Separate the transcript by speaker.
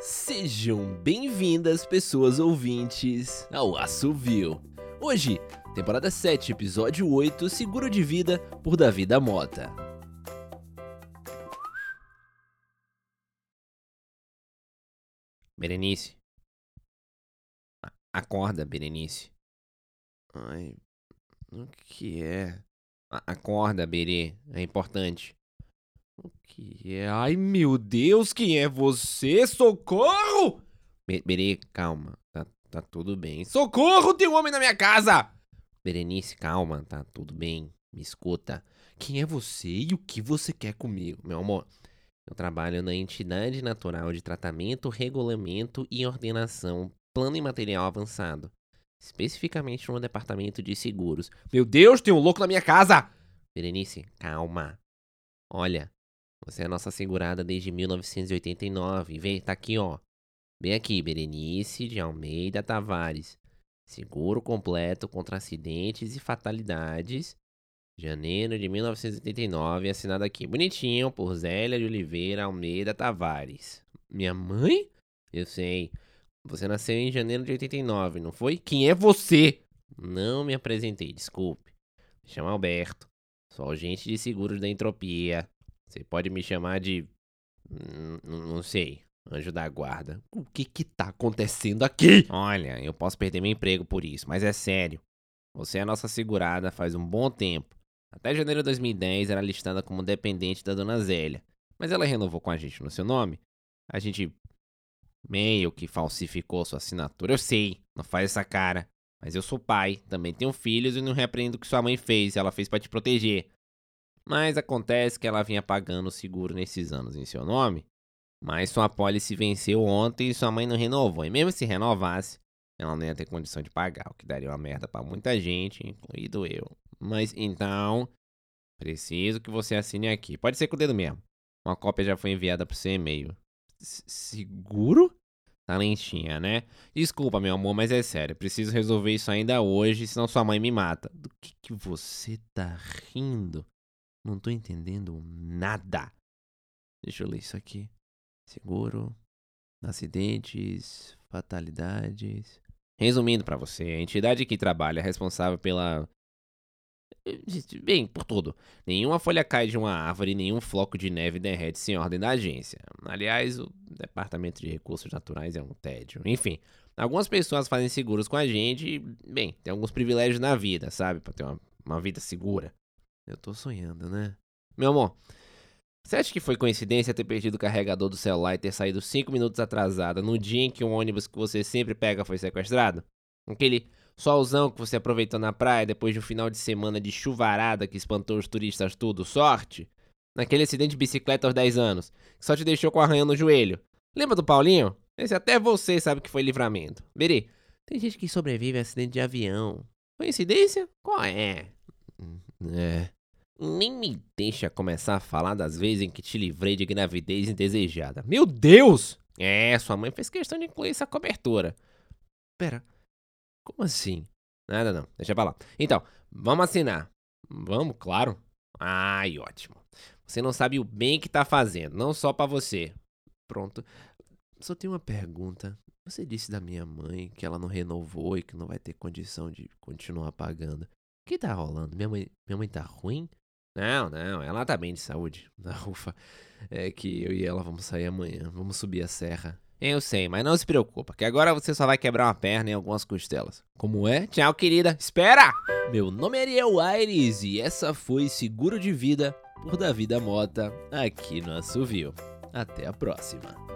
Speaker 1: Sejam bem-vindas, pessoas ouvintes, ao Assovio. Hoje, temporada 7, episódio 8, Seguro de Vida, por Davi da Mota. Berenice. Acorda, Berenice. Ai, o que é? Acorda, Berê, é importante. O que é? Ai, meu Deus, quem é você? Socorro! Be Berê, calma, tá, tá tudo bem. Socorro, tem um homem na minha casa! Berenice, calma, tá tudo bem. Me escuta. Quem é você e o que você quer comigo, meu amor? Eu trabalho na entidade natural de tratamento, regulamento e ordenação, plano e material avançado. Especificamente no departamento de seguros. Meu Deus, tem um louco na minha casa! Berenice, calma. Olha, você é nossa segurada desde 1989. Vem, tá aqui, ó. Vem aqui, Berenice de Almeida Tavares. Seguro completo contra acidentes e fatalidades. Janeiro de 1989, assinado aqui bonitinho por Zélia de Oliveira Almeida Tavares. Minha mãe? Eu sei. Você nasceu em janeiro de 89, não foi? Quem é você? Não me apresentei, desculpe. Me chamo Alberto. Sou agente de seguros da entropia. Você pode me chamar de. hum, Não sei. Anjo da guarda. O que que tá acontecendo aqui? Olha, eu posso perder meu emprego por isso, mas é sério. Você é nossa segurada faz um bom tempo. Até janeiro de 2010 era listada como dependente da dona Zélia. Mas ela renovou com a gente no seu nome. A gente meio que falsificou sua assinatura. Eu sei, não faz essa cara. Mas eu sou pai, também tenho filhos e não repreendo o que sua mãe fez. Ela fez pra te proteger. Mas acontece que ela vinha pagando o seguro nesses anos em seu nome. Mas sua pólice venceu ontem e sua mãe não renovou. E mesmo se renovasse, ela não ia ter condição de pagar, o que daria uma merda pra muita gente, incluído eu. Mas então, preciso que você assine aqui. Pode ser com o dedo mesmo. Uma cópia já foi enviada pro seu e-mail. Seguro? Tá lentinha, né? Desculpa, meu amor, mas é sério. Preciso resolver isso ainda hoje, senão sua mãe me mata. Do que, que você tá rindo? Não tô entendendo nada. Deixa eu ler isso aqui. Seguro, acidentes, fatalidades. Resumindo pra você, a entidade que trabalha é responsável pela. Bem, por tudo. Nenhuma folha cai de uma árvore, nenhum floco de neve derrete sem ordem da agência. Aliás, o Departamento de Recursos Naturais é um tédio. Enfim, algumas pessoas fazem seguros com a gente e, bem, tem alguns privilégios na vida, sabe? Pra ter uma, uma vida segura. Eu tô sonhando, né? Meu amor, você acha que foi coincidência ter perdido o carregador do celular e ter saído 5 minutos atrasada no dia em que o ônibus que você sempre pega foi sequestrado? Aquele solzão que você aproveitou na praia depois de um final de semana de chuvarada que espantou os turistas tudo, sorte? Naquele acidente de bicicleta aos 10 anos, que só te deixou com arranhão no joelho. Lembra do Paulinho? Esse até você sabe que foi livramento. Beri, tem gente que sobrevive a acidente de avião. Coincidência? Qual é? É. Nem me deixa começar a falar das vezes em que te livrei de gravidez indesejada. Meu Deus! É, sua mãe fez questão de incluir essa cobertura. Pera, como assim? Nada não, deixa pra lá. Então, vamos assinar. Vamos, claro. Ai, ótimo. Você não sabe o bem que tá fazendo, não só pra você. Pronto. Só tenho uma pergunta. Você disse da minha mãe que ela não renovou e que não vai ter condição de continuar pagando. O que tá rolando? Minha mãe, minha mãe tá ruim? Não, não, ela tá bem de saúde. Ufa, é que eu e ela vamos sair amanhã, vamos subir a serra. Eu sei, mas não se preocupa, que agora você só vai quebrar uma perna e algumas costelas. Como é? Tchau, querida. Espera! Meu nome é Ariel Aires e essa foi Seguro de Vida por Davi da Mota, aqui no Assovio. Até a próxima.